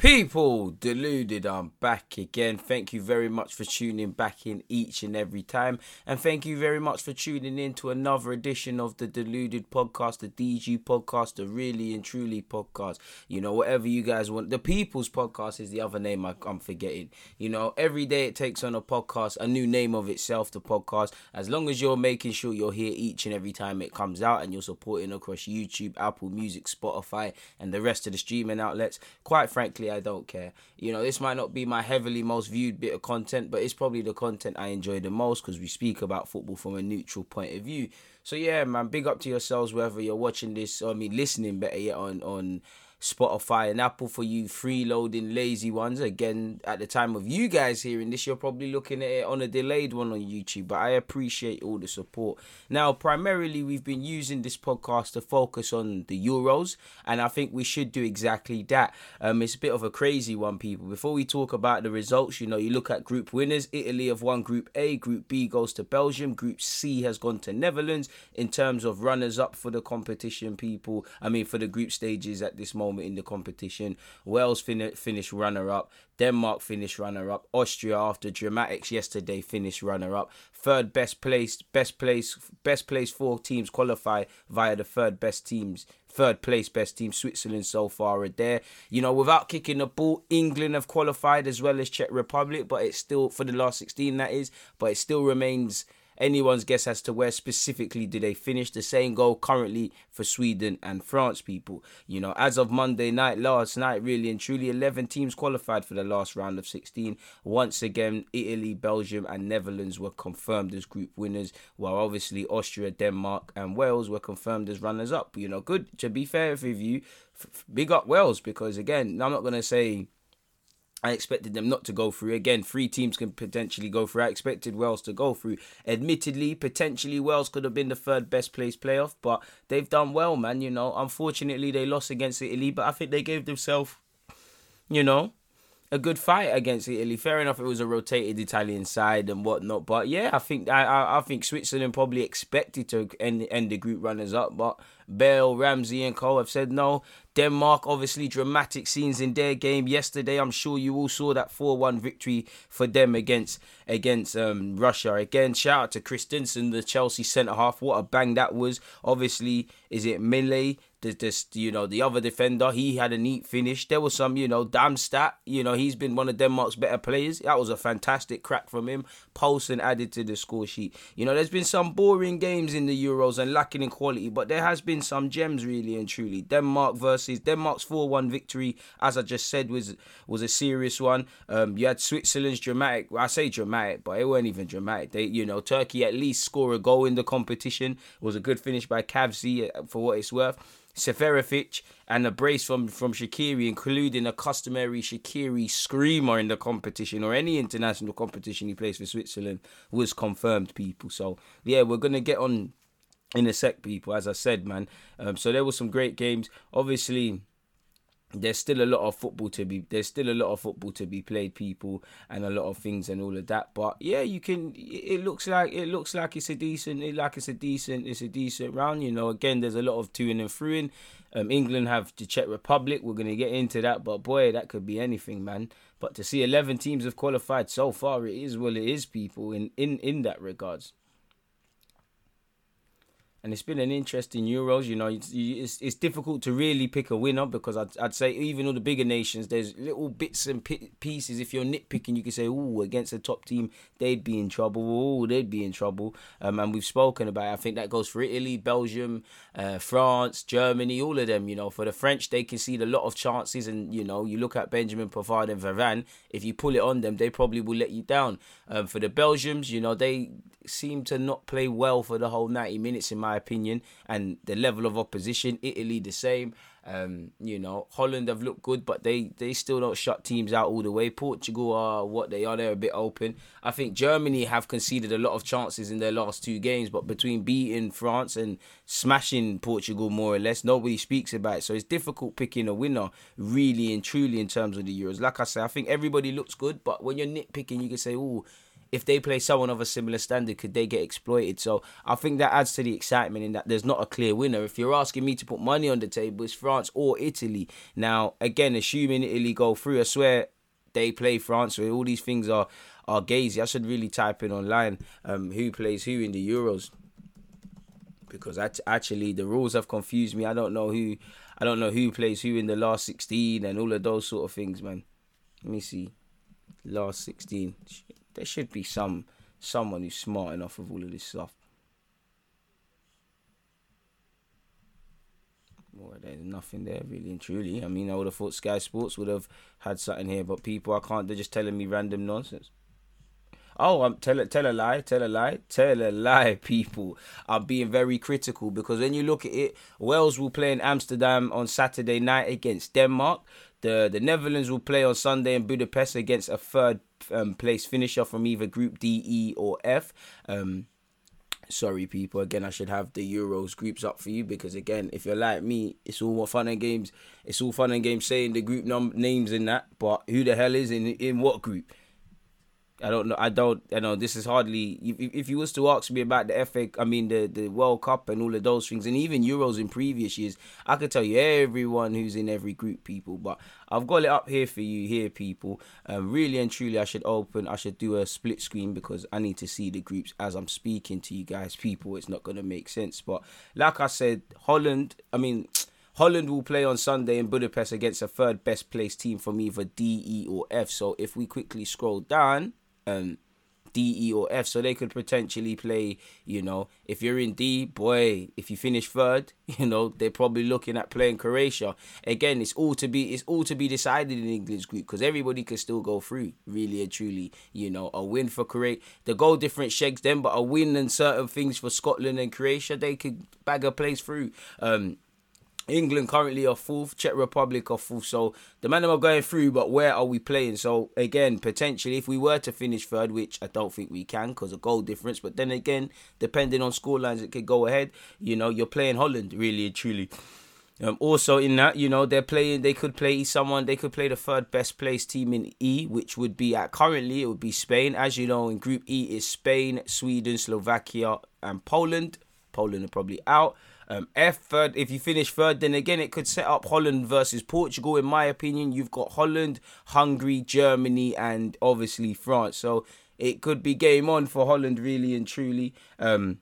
People deluded, I'm back again. Thank you very much for tuning back in each and every time. And thank you very much for tuning in to another edition of the Deluded podcast, the DG podcast, the Really and Truly podcast. You know, whatever you guys want. The People's podcast is the other name I, am forgetting. You know, every day it takes on a podcast, a new name of itself, the podcast. As long as you're making sure you're here each and every time it comes out and you're supporting across YouTube, Apple Music, Spotify, and the rest of the streaming outlets, quite frankly, I don't care. You know, this might not be my heavily most viewed bit of content, but it's probably the content I enjoy the most because we speak about football from a neutral point of view. So yeah, man, big up to yourselves whether you're watching this or I mean listening better yet on on Spotify and Apple for you freeloading lazy ones. Again, at the time of you guys hearing this, you're probably looking at it on a delayed one on YouTube, but I appreciate all the support. Now, primarily, we've been using this podcast to focus on the Euros, and I think we should do exactly that. Um, it's a bit of a crazy one, people. Before we talk about the results, you know, you look at group winners. Italy have won Group A, Group B goes to Belgium, Group C has gone to Netherlands. In terms of runners up for the competition, people, I mean, for the group stages at this moment in the competition. Wales fin- finished runner up. Denmark finished runner up. Austria, after dramatics yesterday, finished runner up. Third best placed, best place, best place four teams qualify via the third best teams. Third place best team, Switzerland so far are there. You know, without kicking the ball, England have qualified as well as Czech Republic, but it's still for the last 16 that is, but it still remains anyone's guess as to where specifically do they finish. The same goal currently for Sweden and France, people. You know, as of Monday night, last night, really and truly, 11 teams qualified for the last round of 16. Once again, Italy, Belgium, and Netherlands were confirmed as group winners, while obviously Austria, Denmark, and Wales were confirmed as runners up. You know, good to be fair with you, big up Wales because again, I'm not going to say I expected them not to go through. Again, three teams can potentially go through. I expected Wales to go through. Admittedly, potentially Wales could have been the third best placed playoff, but they've done well, man. You know, unfortunately they lost against Italy, but I think they gave themselves, you know, a good fight against Italy. Fair enough, it was a rotated Italian side and whatnot, but yeah, I think I I, I think Switzerland probably expected to end end the group runners up, but Bale, Ramsey, and Co have said no. Denmark, obviously, dramatic scenes in their game yesterday. I'm sure you all saw that 4-1 victory for them against against um, Russia. Again, shout out to Christensen, the Chelsea centre half. What a bang that was. Obviously, is it Mignolet? This, this, you know, the other defender, he had a neat finish. There was some, you know, Damsgaard, you know, he's been one of Denmark's better players. That was a fantastic crack from him. Poulsen added to the score sheet. You know, there's been some boring games in the Euros and lacking in quality, but there has been some gems really and truly. Denmark versus Denmark's 4-1 victory, as I just said, was was a serious one. Um, you had Switzerland's dramatic. Well, I say dramatic, but it weren't even dramatic. They, you know, Turkey at least score a goal in the competition. It was a good finish by Kahveci uh, for what it's worth. Seferovic and a brace from, from Shaqiri, including a customary Shaqiri screamer in the competition or any international competition he plays for Switzerland, was confirmed, people. So, yeah, we're going to get on in a sec, people. As I said, man. Um, so there were some great games. Obviously, there's still a lot of football to be there's still a lot of football to be played people and a lot of things and all of that but yeah you can it looks like it looks like it's a decent it like it's a decent it's a decent round you know again there's a lot of to and in um, england have the czech republic we're going to get into that but boy that could be anything man but to see 11 teams have qualified so far it is well it is people in in in that regards and it's been an interesting Euros. You know, it's, it's, it's difficult to really pick a winner because I'd, I'd say even all the bigger nations, there's little bits and pieces. If you're nitpicking, you can say, "Oh, against a top team, they'd be in trouble. Oh, they'd be in trouble." Um, and we've spoken about. It. I think that goes for Italy, Belgium, uh, France, Germany, all of them. You know, for the French, they concede a lot of chances, and you know, you look at Benjamin Pavard and Varane. If you pull it on them, they probably will let you down. Um, for the Belgians, you know, they seem to not play well for the whole 90 minutes, in my opinion. And the level of opposition, Italy the same. Um, you know, Holland have looked good, but they they still don't shut teams out all the way. Portugal are what they are; they're a bit open. I think Germany have conceded a lot of chances in their last two games, but between beating France and smashing Portugal more or less, nobody speaks about it. So it's difficult picking a winner, really and truly, in terms of the Euros. Like I say, I think everybody looks good, but when you're nitpicking, you can say, "Oh." If they play someone of a similar standard, could they get exploited? So I think that adds to the excitement in that there's not a clear winner. If you're asking me to put money on the table, it's France or Italy. Now, again, assuming Italy go through, I swear they play France, so all these things are are gazy. I should really type in online um, who plays who in the Euros because actually the rules have confused me. I don't know who I don't know who plays who in the last 16 and all of those sort of things, man. Let me see. Last 16. There should be some someone who's smart enough of all of this stuff. Well, there's nothing there really and truly. I mean, I would have thought Sky Sports would have had something here, but people, I can't. They're just telling me random nonsense. Oh, I'm tell tell a lie, tell a lie, tell a lie, people. I'm being very critical because when you look at it, Wales will play in Amsterdam on Saturday night against Denmark. The the Netherlands will play on Sunday in Budapest against a third um, place finisher from either Group D, E, or F. Um, sorry people. Again i should have the euros groups up for you because again if you're like me it's all fun and games. It's all fun and games saying the group num- names in that but who the hell is in in what group I don't know. I don't. You know. This is hardly. If, if you was to ask me about the FA, I mean the the World Cup and all of those things, and even Euros in previous years, I could tell you everyone who's in every group, people. But I've got it up here for you, here, people. Um, really and truly, I should open. I should do a split screen because I need to see the groups as I'm speaking to you guys, people. It's not gonna make sense. But like I said, Holland. I mean. Holland will play on Sunday in Budapest against a third best placed team from either D, E, or F. So if we quickly scroll down, um, D, E, or F. So they could potentially play, you know, if you're in D, boy, if you finish third, you know, they're probably looking at playing Croatia. Again, it's all to be it's all to be decided in England's group because everybody can still go through, really and truly. You know, a win for Croatia, the goal difference shakes them, but a win and certain things for Scotland and Croatia, they could bag a place through. Um, England currently are fourth, Czech Republic are fourth. So the man are going through, but where are we playing? So again, potentially, if we were to finish third, which I don't think we can because of goal difference, but then again, depending on score lines, it could go ahead. You know, you're playing Holland, really and truly. Um, also in that, you know, they're playing. They could play someone. They could play the third best placed team in E, which would be at currently it would be Spain. As you know, in Group E is Spain, Sweden, Slovakia, and Poland. Poland are probably out. Um, F third. If you finish third, then again it could set up Holland versus Portugal. In my opinion, you've got Holland, Hungary, Germany, and obviously France. So it could be game on for Holland, really and truly. Um,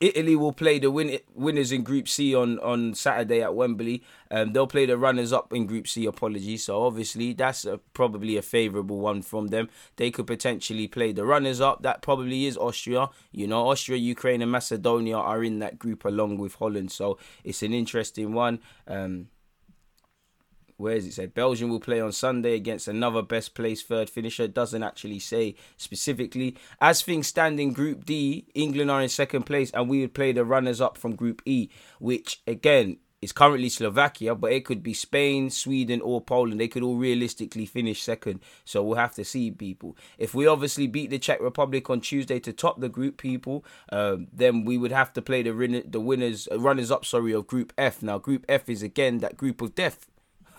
Italy will play the win- winners in Group C on, on Saturday at Wembley. Um, they'll play the runners up in Group C. Apologies. So obviously that's a, probably a favourable one from them. They could potentially play the runners up. That probably is Austria. You know, Austria, Ukraine, and Macedonia are in that group along with Holland. So it's an interesting one. Um, where is it said Belgium will play on Sunday against another best place third finisher. Doesn't actually say specifically. As things stand in Group D, England are in second place, and we would play the runners up from Group E, which again is currently Slovakia, but it could be Spain, Sweden, or Poland. They could all realistically finish second. So we'll have to see, people. If we obviously beat the Czech Republic on Tuesday to top the group, people, um, then we would have to play the the winners, runners up, sorry, of Group F. Now, Group F is again that group of death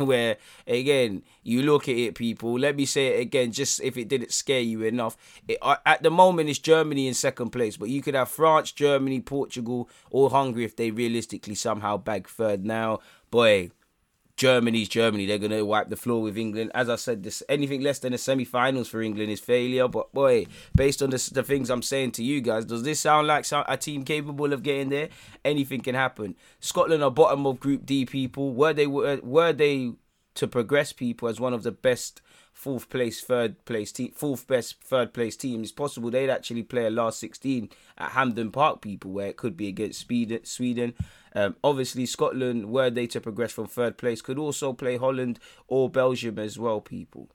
where again you look at it people let me say it again just if it didn't scare you enough it, at the moment it's germany in second place but you could have france germany portugal or hungary if they realistically somehow bag third now. Boy Germany's Germany. They're gonna wipe the floor with England. As I said, this anything less than the semi-finals for England is failure. But boy, based on the, the things I'm saying to you guys, does this sound like a team capable of getting there? Anything can happen. Scotland are bottom of Group D. People were they were were they to progress people as one of the best fourth place, third place team, fourth best third place team. It's possible they'd actually play a last 16 at Hampden Park, people, where it could be against Sweden. Um, obviously, Scotland, were they to progress from third place, could also play Holland or Belgium as well, people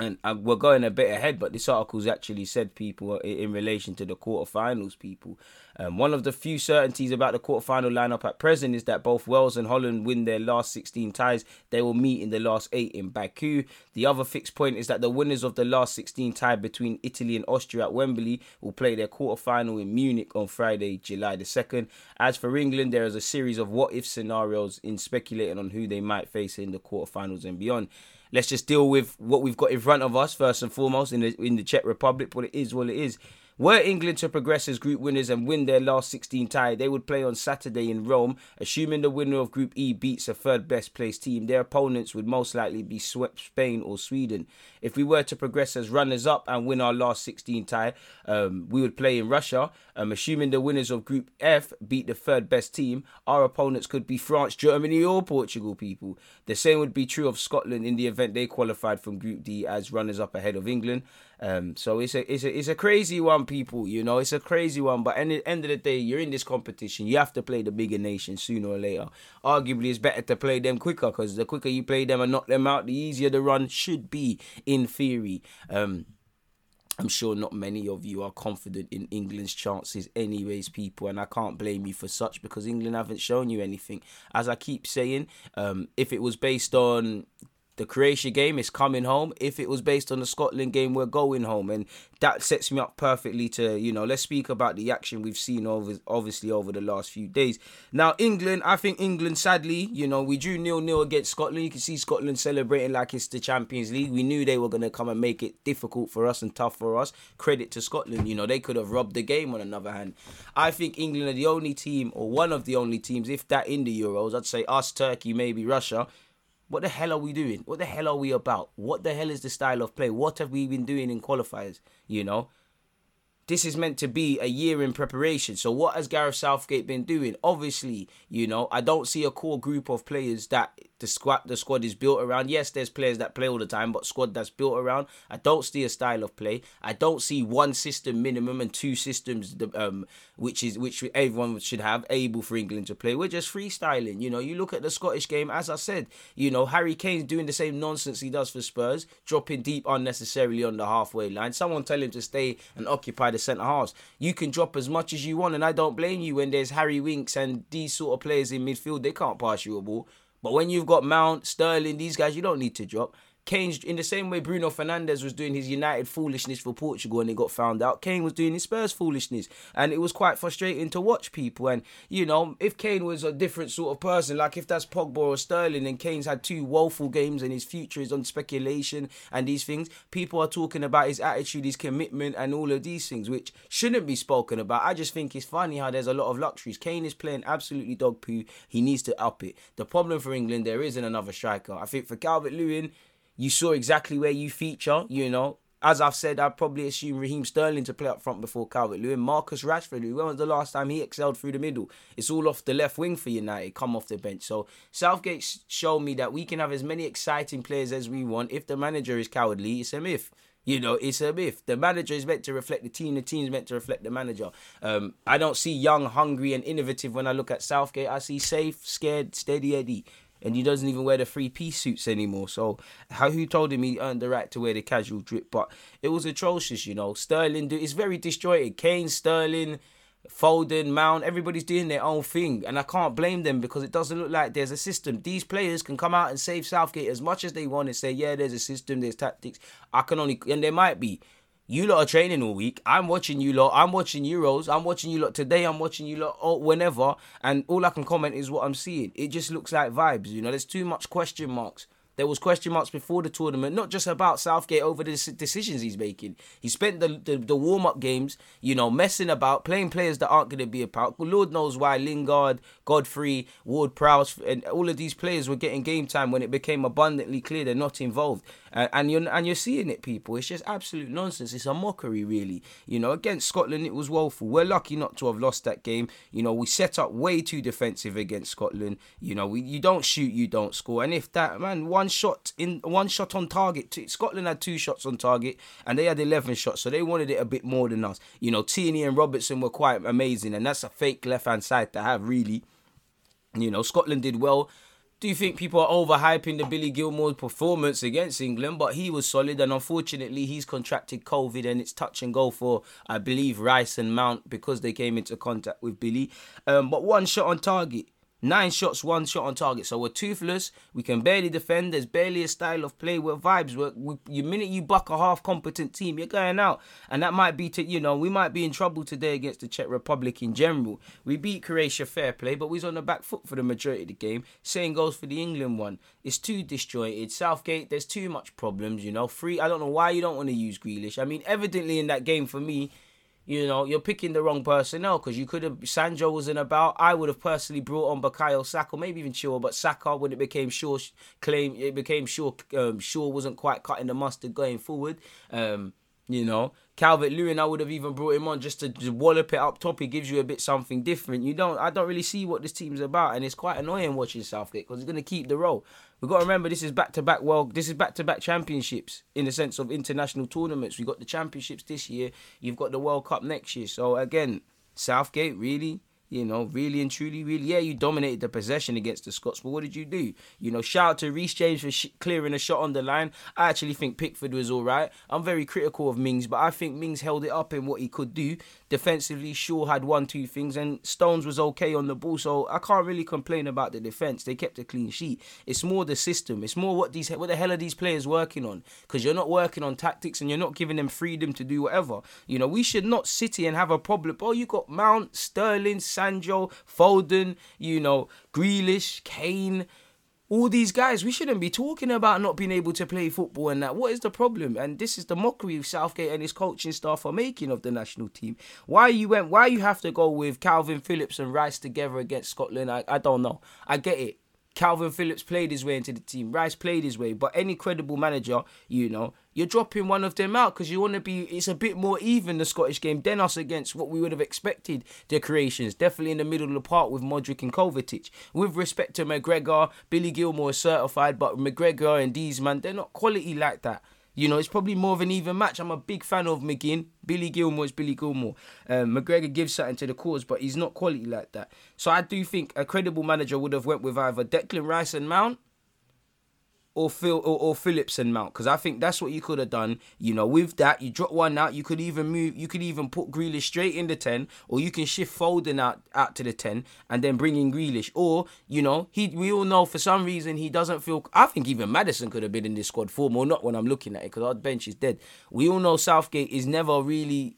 and uh, we're going a bit ahead, but this article's actually said people in relation to the quarterfinals. People, um, one of the few certainties about the quarterfinal lineup at present is that both Wales and Holland win their last 16 ties. They will meet in the last eight in Baku. The other fixed point is that the winners of the last 16 tie between Italy and Austria at Wembley will play their quarterfinal in Munich on Friday, July the second. As for England, there is a series of what if scenarios in speculating on who they might face in the quarterfinals and beyond. Let's just deal with what we've got in front of us first and foremost in the in the Czech Republic. But it is what it is. Were England to progress as group winners and win their last 16 tie, they would play on Saturday in Rome. Assuming the winner of Group E beats a third best placed team, their opponents would most likely be Spain or Sweden. If we were to progress as runners up and win our last 16 tie, um, we would play in Russia. Um, assuming the winners of Group F beat the third best team, our opponents could be France, Germany, or Portugal. People. The same would be true of Scotland in the event they qualified from Group D as runners up ahead of England. Um, so it's a it's a it's a crazy one, people. You know, it's a crazy one. But at the end of the day, you're in this competition. You have to play the bigger nations sooner or later. Arguably, it's better to play them quicker because the quicker you play them and knock them out, the easier the run should be in theory. Um, I'm sure not many of you are confident in England's chances, anyways, people, and I can't blame you for such because England haven't shown you anything. As I keep saying, um, if it was based on the Croatia game is coming home. If it was based on the Scotland game, we're going home, and that sets me up perfectly to you know let's speak about the action we've seen over obviously over the last few days. Now England, I think England, sadly, you know we drew nil nil against Scotland. You can see Scotland celebrating like it's the Champions League. We knew they were going to come and make it difficult for us and tough for us. Credit to Scotland, you know they could have robbed the game. On another hand, I think England are the only team or one of the only teams, if that in the Euros, I'd say us, Turkey, maybe Russia what the hell are we doing? What the hell are we about? What the hell is the style of play? What have we been doing in qualifiers? You know? This is meant to be a year in preparation. So what has Gareth Southgate been doing? Obviously, you know, I don't see a core group of players that the squad the squad is built around. Yes, there's players that play all the time, but squad that's built around. I don't see a style of play. I don't see one system minimum and two systems um which is which everyone should have able for England to play. We're just freestyling. You know, you look at the Scottish game, as I said, you know, Harry Kane's doing the same nonsense he does for Spurs, dropping deep unnecessarily on the halfway line. Someone tell him to stay and occupy the centre halves. You can drop as much as you want, and I don't blame you when there's Harry Winks and these sort of players in midfield. They can't pass you a ball. But when you've got Mount, Sterling, these guys, you don't need to drop. Kane, in the same way Bruno Fernandes was doing his United foolishness for Portugal and he got found out, Kane was doing his Spurs foolishness. And it was quite frustrating to watch people. And, you know, if Kane was a different sort of person, like if that's Pogba or Sterling and Kane's had two woeful games and his future is on speculation and these things, people are talking about his attitude, his commitment, and all of these things, which shouldn't be spoken about. I just think it's funny how there's a lot of luxuries. Kane is playing absolutely dog poo. He needs to up it. The problem for England, there isn't another striker. I think for Calvert Lewin, you saw exactly where you feature, you know. As I've said, I'd probably assume Raheem Sterling to play up front before Calvert Lewin. Marcus Rashford, when was the last time he excelled through the middle? It's all off the left wing for United, come off the bench. So Southgate showed me that we can have as many exciting players as we want. If the manager is cowardly, it's a myth. You know, it's a myth. The manager is meant to reflect the team. The team is meant to reflect the manager. Um, I don't see young, hungry, and innovative when I look at Southgate. I see safe, scared, steady Eddie and he doesn't even wear the three piece suits anymore. So how who told him he earned the right to wear the casual drip? But it was atrocious, you know. Sterling, it's very disjointed. Kane, Sterling, Foden, Mount, everybody's doing their own thing, and I can't blame them because it doesn't look like there's a system. These players can come out and save Southgate as much as they want and say, yeah, there's a system, there's tactics. I can only, and there might be. You lot are training all week. I'm watching you lot. I'm watching Euros. I'm watching you lot today. I'm watching you lot oh, whenever. And all I can comment is what I'm seeing. It just looks like vibes. You know, there's too much question marks. There was question marks before the tournament, not just about Southgate over the decisions he's making. He spent the the, the warm up games, you know, messing about, playing players that aren't going to be about. Lord knows why Lingard, Godfrey, Ward Prowse, and all of these players were getting game time when it became abundantly clear they're not involved. And, and you're and you're seeing it, people. It's just absolute nonsense. It's a mockery, really. You know, against Scotland, it was woeful. We're lucky not to have lost that game. You know, we set up way too defensive against Scotland. You know, we you don't shoot, you don't score. And if that man, one shot in one shot on target. Scotland had two shots on target, and they had eleven shots, so they wanted it a bit more than us. You know, Tierney and Robertson were quite amazing, and that's a fake left hand side to have, really. You know, Scotland did well do you think people are overhyping the Billy Gilmour performance against England? But he was solid, and unfortunately, he's contracted COVID, and it's touch and go for I believe Rice and Mount because they came into contact with Billy. Um, but one shot on target. Nine shots, one shot on target. So we're toothless. We can barely defend. There's barely a style of play. We're vibes. We're, we, the minute you buck a half competent team, you're going out. And that might be to, you know, we might be in trouble today against the Czech Republic in general. We beat Croatia fair play, but we was on the back foot for the majority of the game. Same goes for the England one. It's too disjointed. Southgate, there's too much problems, you know. Free, I don't know why you don't want to use Grealish. I mean, evidently in that game for me, you know, you're picking the wrong personnel because you could have Sancho wasn't about. I would have personally brought on Bukayo Saka, maybe even Shaw, but Saka when it became Shaw claim it became Shaw um, Shaw wasn't quite cutting the mustard going forward. Um, you know, Calvert Lewin, I would have even brought him on just to just wallop it up top. He gives you a bit something different. You don't, I don't really see what this team's about, and it's quite annoying watching Southgate because he's going to keep the role. We've got to remember this is back to back world. This is back to back championships in the sense of international tournaments. We've got the championships this year. You've got the World Cup next year. So again, Southgate really you know, really and truly, really, yeah, you dominated the possession against the Scots, but what did you do? You know, shout out to Reece James for sh- clearing a shot on the line. I actually think Pickford was all right. I'm very critical of Mings, but I think Mings held it up in what he could do. Defensively, Shaw had one, two things, and Stones was okay on the ball, so I can't really complain about the defense. They kept a clean sheet. It's more the system. It's more what these, what the hell are these players working on? Because you're not working on tactics and you're not giving them freedom to do whatever. You know, we should not sit here and have a problem. Oh, you got Mount, Sterling, Sancho, Foden, you know, Grealish, Kane, all these guys. We shouldn't be talking about not being able to play football and that. What is the problem? And this is the mockery of Southgate and his coaching staff are making of the national team. Why you went? Why you have to go with Calvin Phillips and Rice together against Scotland? I, I don't know. I get it. Calvin Phillips played his way into the team. Rice played his way. But any credible manager, you know, you're dropping one of them out because you want to be. It's a bit more even the Scottish game than us against what we would have expected. Their creations definitely in the middle of the park with Modric and Kovacic. With respect to McGregor, Billy Gilmour is certified, but McGregor and these man, they're not quality like that. You know, it's probably more of an even match. I'm a big fan of McGinn. Billy Gilmour is Billy Gilmour. Um, McGregor gives something to the cause, but he's not quality like that. So I do think a credible manager would have went with either Declan Rice and Mount or Phil or, or Phillips and Mount because I think that's what you could have done. You know, with that you drop one out. You could even move. You could even put Grealish straight in the ten, or you can shift Foden out out to the ten and then bring in Grealish. Or you know, he we all know for some reason he doesn't feel. I think even Maddison could have been in this squad form or not when I'm looking at it because our bench is dead. We all know Southgate is never really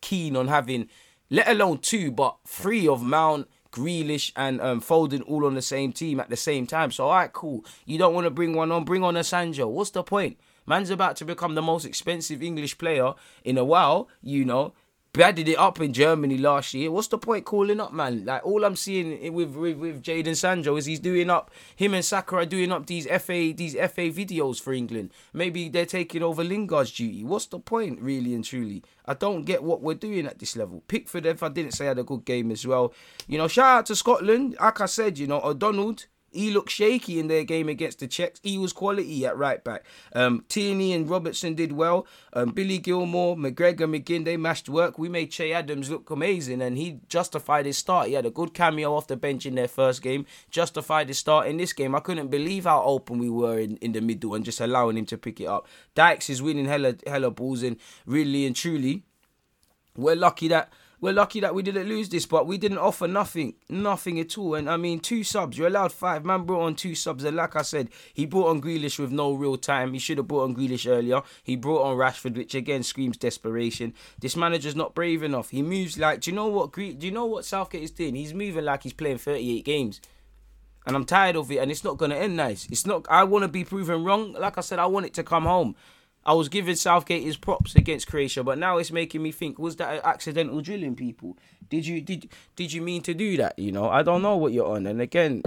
keen on having, let alone two, but three of Mount. Grealish and um, Foden all on the same team at the same time. So, all right, cool. You don't want to bring one on, bring on a Sancho. What's the point? Man's about to become the most expensive English player in a while, you know badded it up in Germany last year. What's the point calling up, man? Like all I'm seeing with with, with Jadon Sancho is he's doing up him and Saka doing up these FA these FA videos for England. Maybe they're taking over Lingard's duty. What's the point, really and truly? I don't get what we're doing at this level. Pickford, if I didn't say had a good game as well. You know, shout out to Scotland. Like I said, you know, O'Donnell he looked shaky in their game against the Czechs. He was quality at right back. Um, Tierney and Robertson did well. Um, Billy Gilmour, McGregor, McGinn, they matched work. We made Che Adams look amazing, and he justified his start. He had a good cameo off the bench in their first game. Justified his start in this game. I couldn't believe how open we were in, in the middle and just allowing him to pick it up. Dykes is winning hella hella balls, and really and truly, we're lucky that we're lucky that we didn't lose this, but we didn't offer nothing, nothing at all. And I mean, two subs, you're allowed five. Man brought on two subs, and like I said, he brought on Grealish with no real time. He should have brought on Grealish earlier. He brought on Rashford, which again screams desperation. This manager's not brave enough. He moves like, do you know what? Do you know what Southgate is doing? He's moving like he's playing 38 games and I'm tired of it, and it's not gonna end nice. It's not. I want to be proven wrong. Like I said, I want it to come home. I was giving Southgate his props against Croatia, but now it's making me think: was that accidental drilling? People, did you did did you mean to do that? You know, I don't know what you're on. And again,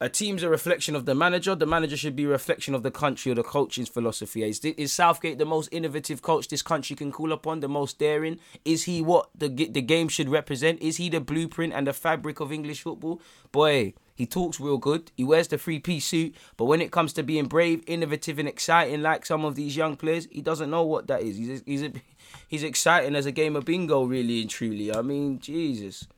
a team's a reflection of the manager. The manager should be a reflection of the country or the coaching's philosophy. Is, is Southgate the most innovative coach this country can call upon? The most daring? Is he what the the game should represent? Is he the blueprint and the fabric of English football? Boy. He talks real good. He wears the three piece suit. But when it comes to being brave, innovative, and exciting, like some of these young players, he doesn't know what that is. He's he's a, he's exciting as a game of bingo, really and truly. I mean, Jesus.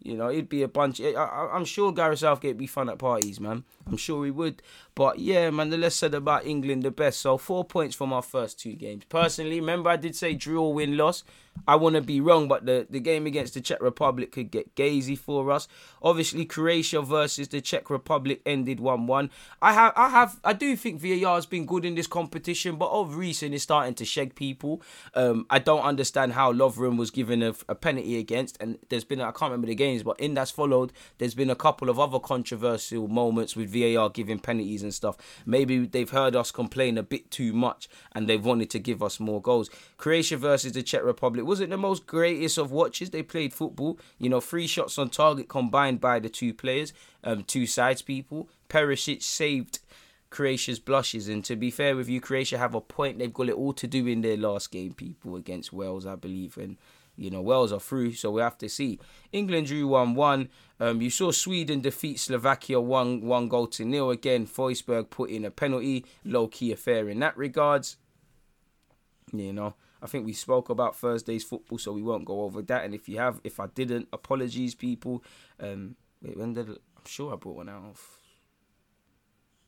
You know, it'd be a bunch. Eh, I, am sure Gareth Southgate would be fun at parties, man. I'm sure he would. But yeah, man, the less said about England, the best. So four points from our first two games. Personally, remember I did say draw, win, loss. I want to be wrong, but the, the game against the Czech Republic could get gazy for us. Obviously, Croatia versus the Czech Republic ended 1 1. I have, I have, I do think VAR has been good in this competition, but of recent it's starting to shake people. Um, I don't understand how Lovren was given a, a penalty against, and there's been, I can't remember the games, but in that's followed, there's been a couple of other controversial moments with VAR giving penalties and stuff. Maybe they've heard us complain a bit too much and they've wanted to give us more goals. Croatia versus the Czech Republic wasn't the most greatest of watches. They played football. You know, three shots on target combined by the two players, um, two sides people. Perisic saved Croatia's blushes. And to be fair with you, Croatia have a point. They've got it all to do in their last game, people, against Wales, I believe. And, you know, Wales are through, so we have to see. England drew 1 1. Um, you saw Sweden defeat Slovakia 1 1 goal to nil. Again, Forsberg put in a penalty. Low key affair in that regards. You know. I think we spoke about Thursday's football, so we won't go over that. And if you have, if I didn't, apologies, people. Um, wait, when did I'm sure I brought one out.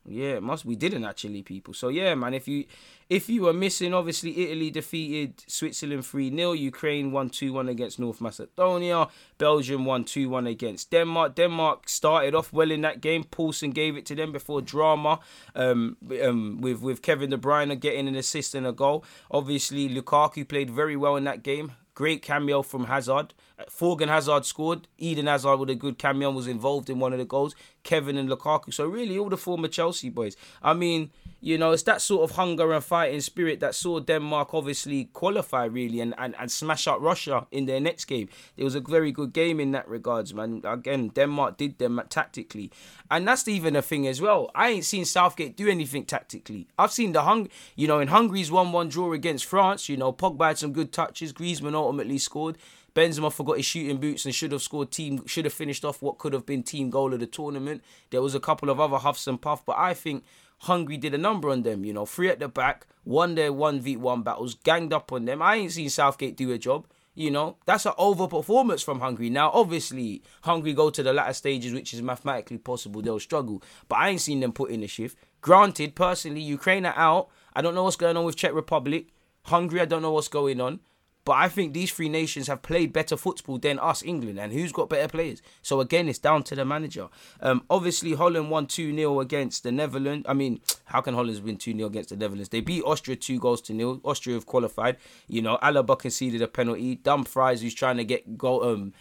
Yeah, must we didn't actually, people. So yeah, man, if you if you were missing, obviously Italy defeated Switzerland 3-0, Ukraine 1-2-1 against North Macedonia, Belgium 1-2-1 against Denmark. Denmark started off well in that game. Poulsen gave it to them before drama. Um, um, with with Kevin De Bruyne getting an assist and a goal. Obviously, Lukaku played very well in that game. Great cameo from Hazard. Thorgan Hazard scored. Eden Hazard with a good cameo was involved in one of the goals. Kevin and Lukaku. So really, all the former Chelsea boys. I mean, you know, it's that sort of hunger and fighting spirit that saw Denmark obviously qualify really and, and, and smash out Russia in their next game. It was a very good game in that regards, man. Again, Denmark did them tactically. And that's even a thing as well. I ain't seen Southgate do anything tactically. I've seen the hung you know, in Hungary's 1-1 draw against France, you know, Pogba had some good touches. Griezmann ultimately scored. Benzema forgot his shooting boots and should have scored team should have finished off what could have been team goal of the tournament. There was a couple of other huffs and puffs, but I think Hungary did a number on them, you know, three at the back, won their 1v1 battles, ganged up on them. I ain't seen Southgate do a job. You know, that's an over performance from Hungary. Now, obviously, Hungary go to the latter stages, which is mathematically possible. They'll struggle. But I ain't seen them put in a shift. Granted, personally, Ukraine are out. I don't know what's going on with Czech Republic. Hungary, I don't know what's going on. But I think these three nations have played better football than us, England. And who's got better players? So again, it's down to the manager. Um, obviously, Holland won 2 0 against the Netherlands. I mean, how can Holland win 2 0 against the Netherlands? They beat Austria 2 goals to nil. Austria have qualified. You know, Alaba conceded a penalty. Dumfries, who's trying to get goal. Um,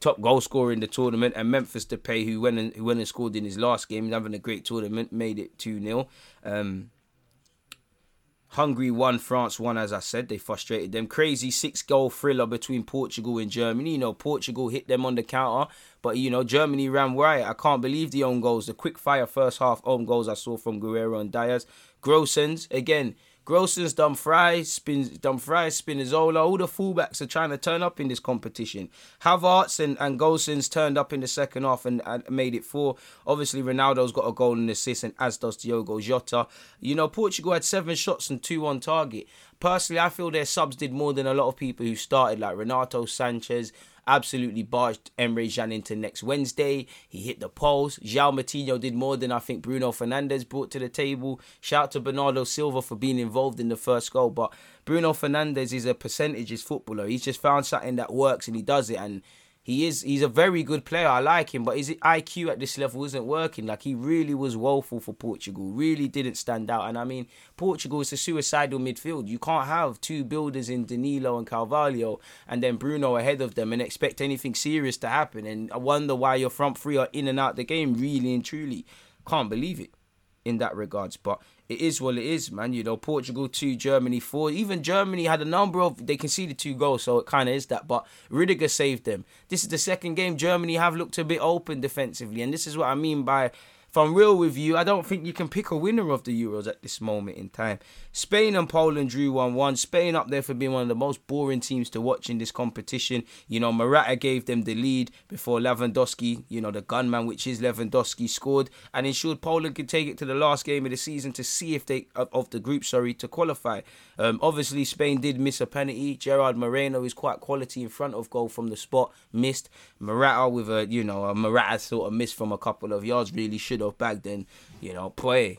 top goal scorer in the tournament, and Memphis Depay, who went and who went and scored in his last game, having a great tournament, made it two 0 um, Hungary won, France won, as I said. They frustrated them. Crazy six goal thriller between Portugal and Germany. You know, Portugal hit them on the counter, but, you know, Germany ran right. I can't believe the own goals. The quick fire first half own goals I saw from Guerreiro and Dias. Gosens, again, Gosens, Dumfries, Spin, Dumfries, Spinazzola, all the fullbacks are trying to turn up in this competition. Havertz and, and Gosens turned up in the second half and, and made it four. Obviously, Ronaldo's got a goal and assist, and as does Diogo Jota. You know, Portugal had seven shots and two on target. Personally, I feel their subs did more than a lot of people who started, like Renato Sanches. absolutely barged Emre Can into next Wednesday. He hit the poles. João Moutinho did more than I think Bruno Fernandes brought to the table. Shout out to Bernardo Silva for being involved in the first goal. But Bruno Fernandes is a percentages footballer. He's just found something that works and he does it. And he is he's a very good player. I like him, but his IQ at this level isn't working. Like he really was woeful for Portugal. Really didn't stand out. And I mean, Portugal is a suicidal midfield. You can't have two builders in Danilo and Carvalho and then Bruno ahead of them and expect anything serious to happen. And I wonder why your front three are in and out the game. Really and truly, can't believe it in that regards. But it is what it is, man. You know, Portugal two, Germany four. Even Germany had a number of they conceded two goals, so it kind of is that. But Rudiger saved them. This is the second game Germany have looked a bit open defensively, and this is what I mean by if I'm real with you, I don't think you can pick a winner of the Euros at this moment in time. Spain and Poland drew 1 1. Spain up there for being one of the most boring teams to watch in this competition. You know, Morata gave them the lead before Lewandowski, you know, the gunman, which is Lewandowski, scored and ensured Poland could take it to the last game of the season to see if they, of the group, sorry, to qualify. Um, obviously, Spain did miss a penalty. Gerard Moreno is quite quality in front of goal from the spot, missed. Morata with a, you know, a Morata sort of miss from a couple of yards, really should have bagged then, you know, play.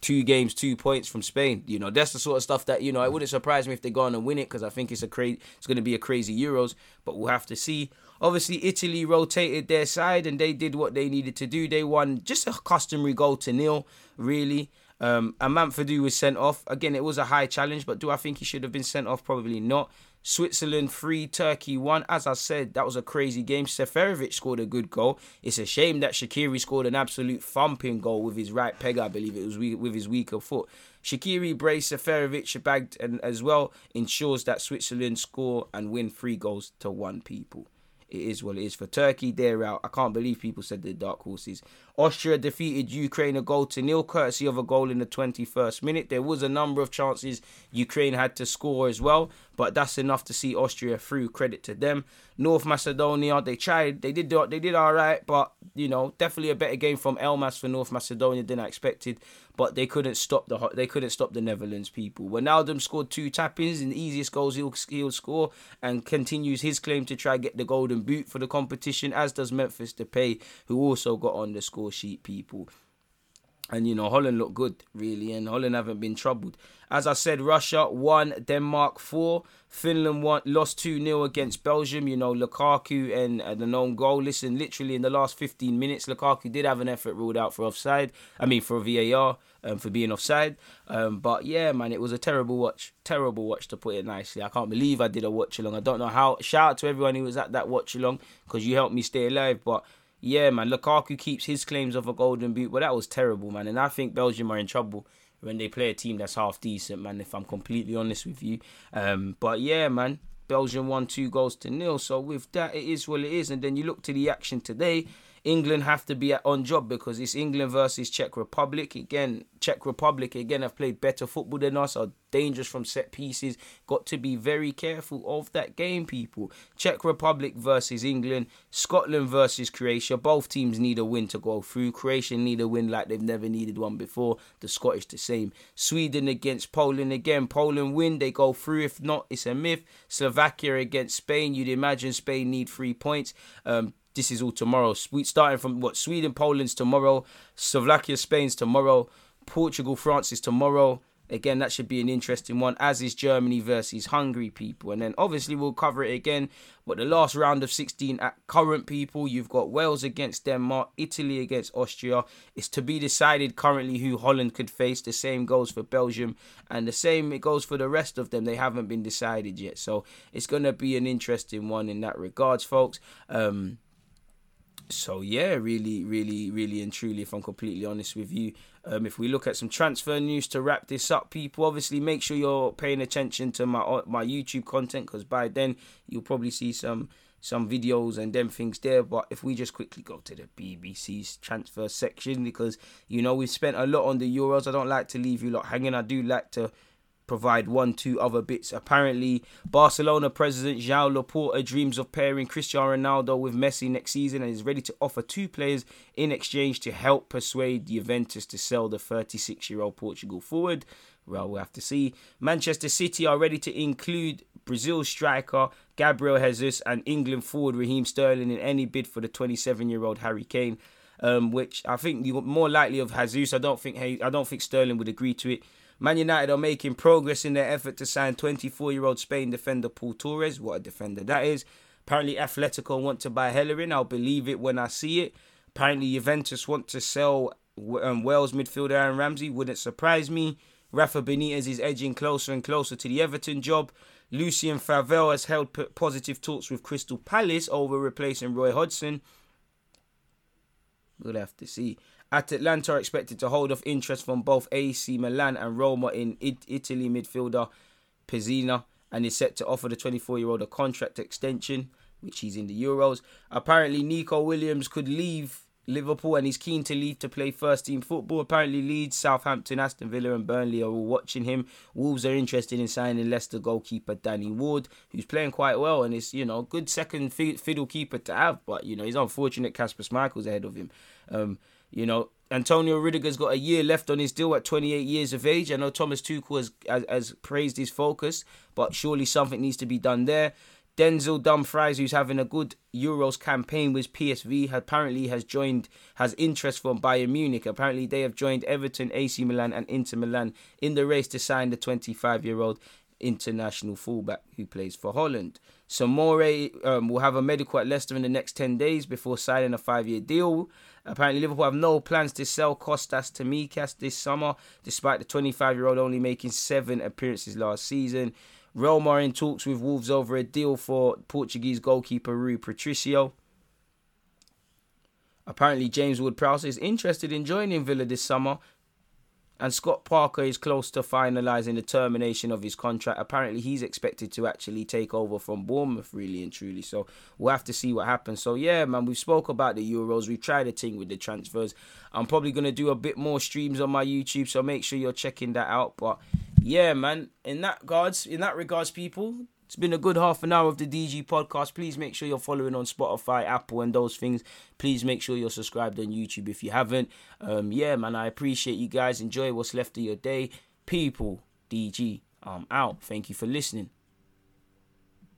two games, two points from Spain. You know, that's the sort of stuff that you know. It wouldn't surprise me if they go on and win it because I think it's a crazy. It's going to be a crazy Euros, but we'll have to see. Obviously, Italy rotated their side and they did what they needed to do. They won just a customary goal to nil, really. Um, Ampadu was sent off. Again, it was a high challenge, but do I think he should have been sent off? Probably not. Switzerland 3, Turkey 1. As I said, that was a crazy game. Seferovic scored a good goal. It's a shame that Shaqiri scored an absolute thumping goal with his right peg, I believe it was with his weaker foot. Shaqiri braced Seferovic bagged and as well ensures that Switzerland score and win three goals to one people it is what it is. For Turkey, they're out. I can't believe people said they're dark horses. Austria defeated Ukraine a goal to nil, courtesy of a goal in the 21st minute. There was a number of chances Ukraine had to score as well, but that's enough to see Austria through. Credit to them. North Macedonia, they tried, they did, they did all right, but you know, definitely a better game from Elmas for North Macedonia than I expected. But they couldn't stop the they couldn't stop the Netherlands people. Wijnaldum scored two tap-ins and the easiest goals he'll he'll score, and continues his claim to try get the golden boot for the competition, as does Memphis Depay, who also got on the score sheet. People and you know Holland looked good really, and Holland haven't been troubled. As I said, Russia won, Denmark four, Finland won, lost two 0 against Belgium. You know Lukaku and, and the known goal. Listen, literally in the last fifteen minutes, Lukaku did have an effort ruled out for offside. I mean for VAR um, for being offside. Um, but yeah, man, it was a terrible watch, terrible watch to put it nicely. I can't believe I did a watch along. I don't know how. Shout out to everyone who was at that watch along because you helped me stay alive, but yeah, man, Lukaku keeps his claims of a golden boot, but that was terrible, man. And I think Belgium are in trouble when they play a team that's half decent, man. If I'm completely honest with you, um, but yeah, man, Belgium won two goals to nil. So with that, it is what it is. And then you look to the action today. England have to be on job because it's England versus Czech Republic. Again, Czech Republic again have played better football than us, are dangerous from set pieces. Got to be very careful of that game, people. Czech Republic versus England, Scotland versus Croatia. Both teams need a win to go through. Croatia need a win like they've never needed one before. The Scottish the same. Sweden against Poland again. Poland win, they go through. If not, it's a myth. Slovakia against Spain. You'd imagine Spain need three points. Um, this is all tomorrow. Starting from what Sweden, Poland's tomorrow, Slovakia, Spain's tomorrow, Portugal, France is tomorrow. Again, that should be an interesting one, as is Germany versus Hungary, people. And then obviously we'll cover it again. But the last round of 16 at current people, you've got Wales against Denmark, Italy against Austria. It's to be decided currently who Holland could face. The same goes for Belgium, and the same it goes for the rest of them. They haven't been decided yet. So it's going to be an interesting one in that regards, folks. Um, so yeah, really, really, really and truly, if I'm completely honest with you, um, if we look at some transfer news to wrap this up, people, obviously make sure you're paying attention to my uh, my YouTube content because by then you'll probably see some some videos and them things there. But if we just quickly go to the BBC's transfer section because you know we've spent a lot on the Euros. I don't like to leave you lot hanging. I do like to provide one, two other bits. Apparently, Barcelona president Joan Laporta dreams of pairing Cristiano Ronaldo with Messi next season and is ready to offer two players in exchange to help persuade the Juventus to sell the 36 year old Portugal forward. Well, we'll have to see. Manchester City are ready to include Brazil striker Gabriel Jesus and England forward Raheem Sterling in any bid for the 27 year old Harry Kane. Um, which I think you're more likely of Jesus. I don't think I don't think Sterling would agree to it. Man United are making progress in their effort to sign 24 year old Spain defender Paul Torres. What a defender that is. Apparently, Atletico want to buy Bellerin. I'll believe it when I see it. Apparently, Juventus want to sell um, Wales midfielder Aaron Ramsey. Wouldn't surprise me. Rafa Benitez is edging closer and closer to the Everton job. Lucien Favre has held positive talks with Crystal Palace over replacing Roy Hodgson. We'll have to see. Atalanta are expected to hold off interest from both AC Milan and Roma in Italy midfielder Pessina and is set to offer the 24 year old a contract extension, which he's in the Euros. Apparently, Nico Williams could leave Liverpool and he's keen to leave to play first team football. Apparently, Leeds, Southampton, Aston Villa, and Burnley are all watching him. Wolves are interested in signing Leicester goalkeeper Danny Ward, who's playing quite well and is, you know, good second fiddle keeper to have. But, you know, he's unfortunate Kasper Schmeichel's ahead of him. Um, you know, Antonio Rudiger's got a year left on his deal at 28 years of age. I know Thomas Tuchel has, has, has praised his focus, but surely something needs to be done there. Denzel Dumfries, who's having a good Euros campaign with PSV, apparently has joined has interest from Bayern Munich. Apparently, they have joined Everton, AC Milan, and Inter Milan in the race to sign the 25-year-old international fullback who plays for Holland. Soumaré um, will have a medical at Leicester in the next 10 days before signing a five year deal. Apparently, Liverpool have no plans to sell Kostas Tsimikas this summer, despite the 25 year old only making seven appearances last season. Roma in talks with Wolves over a deal for Portuguese goalkeeper Rui Patricio. Apparently, James Ward Prowse is interested in joining Villa this summer, and Scott Parker is close to finalising the termination of his contract. Apparently, he's expected to actually take over from Bournemouth, really and truly. So we'll have to see what happens. So yeah, man, we've spoke about the Euros. We've tried a thing with the transfers. I'm probably gonna do a bit more streams on my YouTube, so make sure you're checking that out. But yeah, man, in that regards, in that regards, people, it's been a good half an hour of the DG podcast. Please make sure you're following on Spotify, Apple, and those things. Please make sure you're subscribed on YouTube if you haven't. Um, yeah, man, I appreciate you guys. Enjoy what's left of your day. People, DG, I'm out. Thank you for listening.